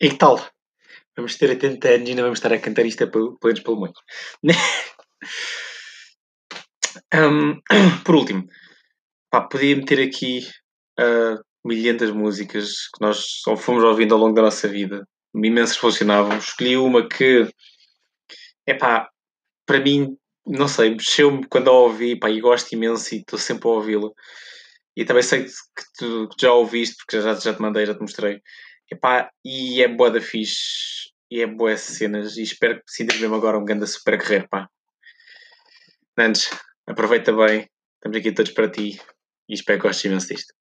E que tal? Vamos ter 80 anos e ainda vamos estar a cantar isto a plenos pulmões. um, por último, pá, podia meter aqui uh, milhentas músicas que nós fomos ouvindo ao longo da nossa vida. Imensas funcionavam. Escolhi uma que, é pá, para mim, não sei, mexeu-me quando a ouvi, pá, e gosto imenso e estou sempre a ouvi-la. E também sei que tu já ouviste, porque já, já te mandei, já te mostrei. Epá, e é boa da fixe. E é boa cenas. E espero que sintas mesmo agora um grande super guerreiro, pá. Nantes, aproveita bem. Estamos aqui todos para ti. E espero que gostes imenso disto.